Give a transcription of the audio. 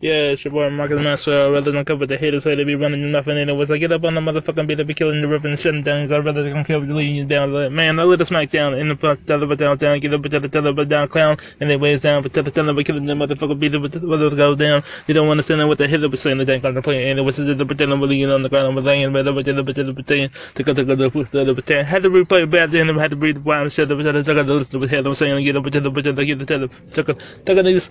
Yeah, it's your boy Marcus Maxwell. I'd Rather than cover the haters, say they be running nothing in it. Was I get up on the motherfucking beat, I be killing the river and shutting down. I'd rather come kill the leading down. Like, man, I let the smack down in the front, tell it down, down, get up, tell it, tell it, down, clown, and they ways down, but tell it, tell it, killing the motherfucker beat it, whether it goes down. You don't understand what the hit was saying, the tank on the plane, and it was just the pretend I'm leaning on the ground, I'm laying, but I'm pretend, pretend, pretend, to go to go to the pretend. Had to replay back then, had to read the wild shit, but I got to listen to what head I'm saying, get up, pretend, pretend, get the tell a, took a niggas.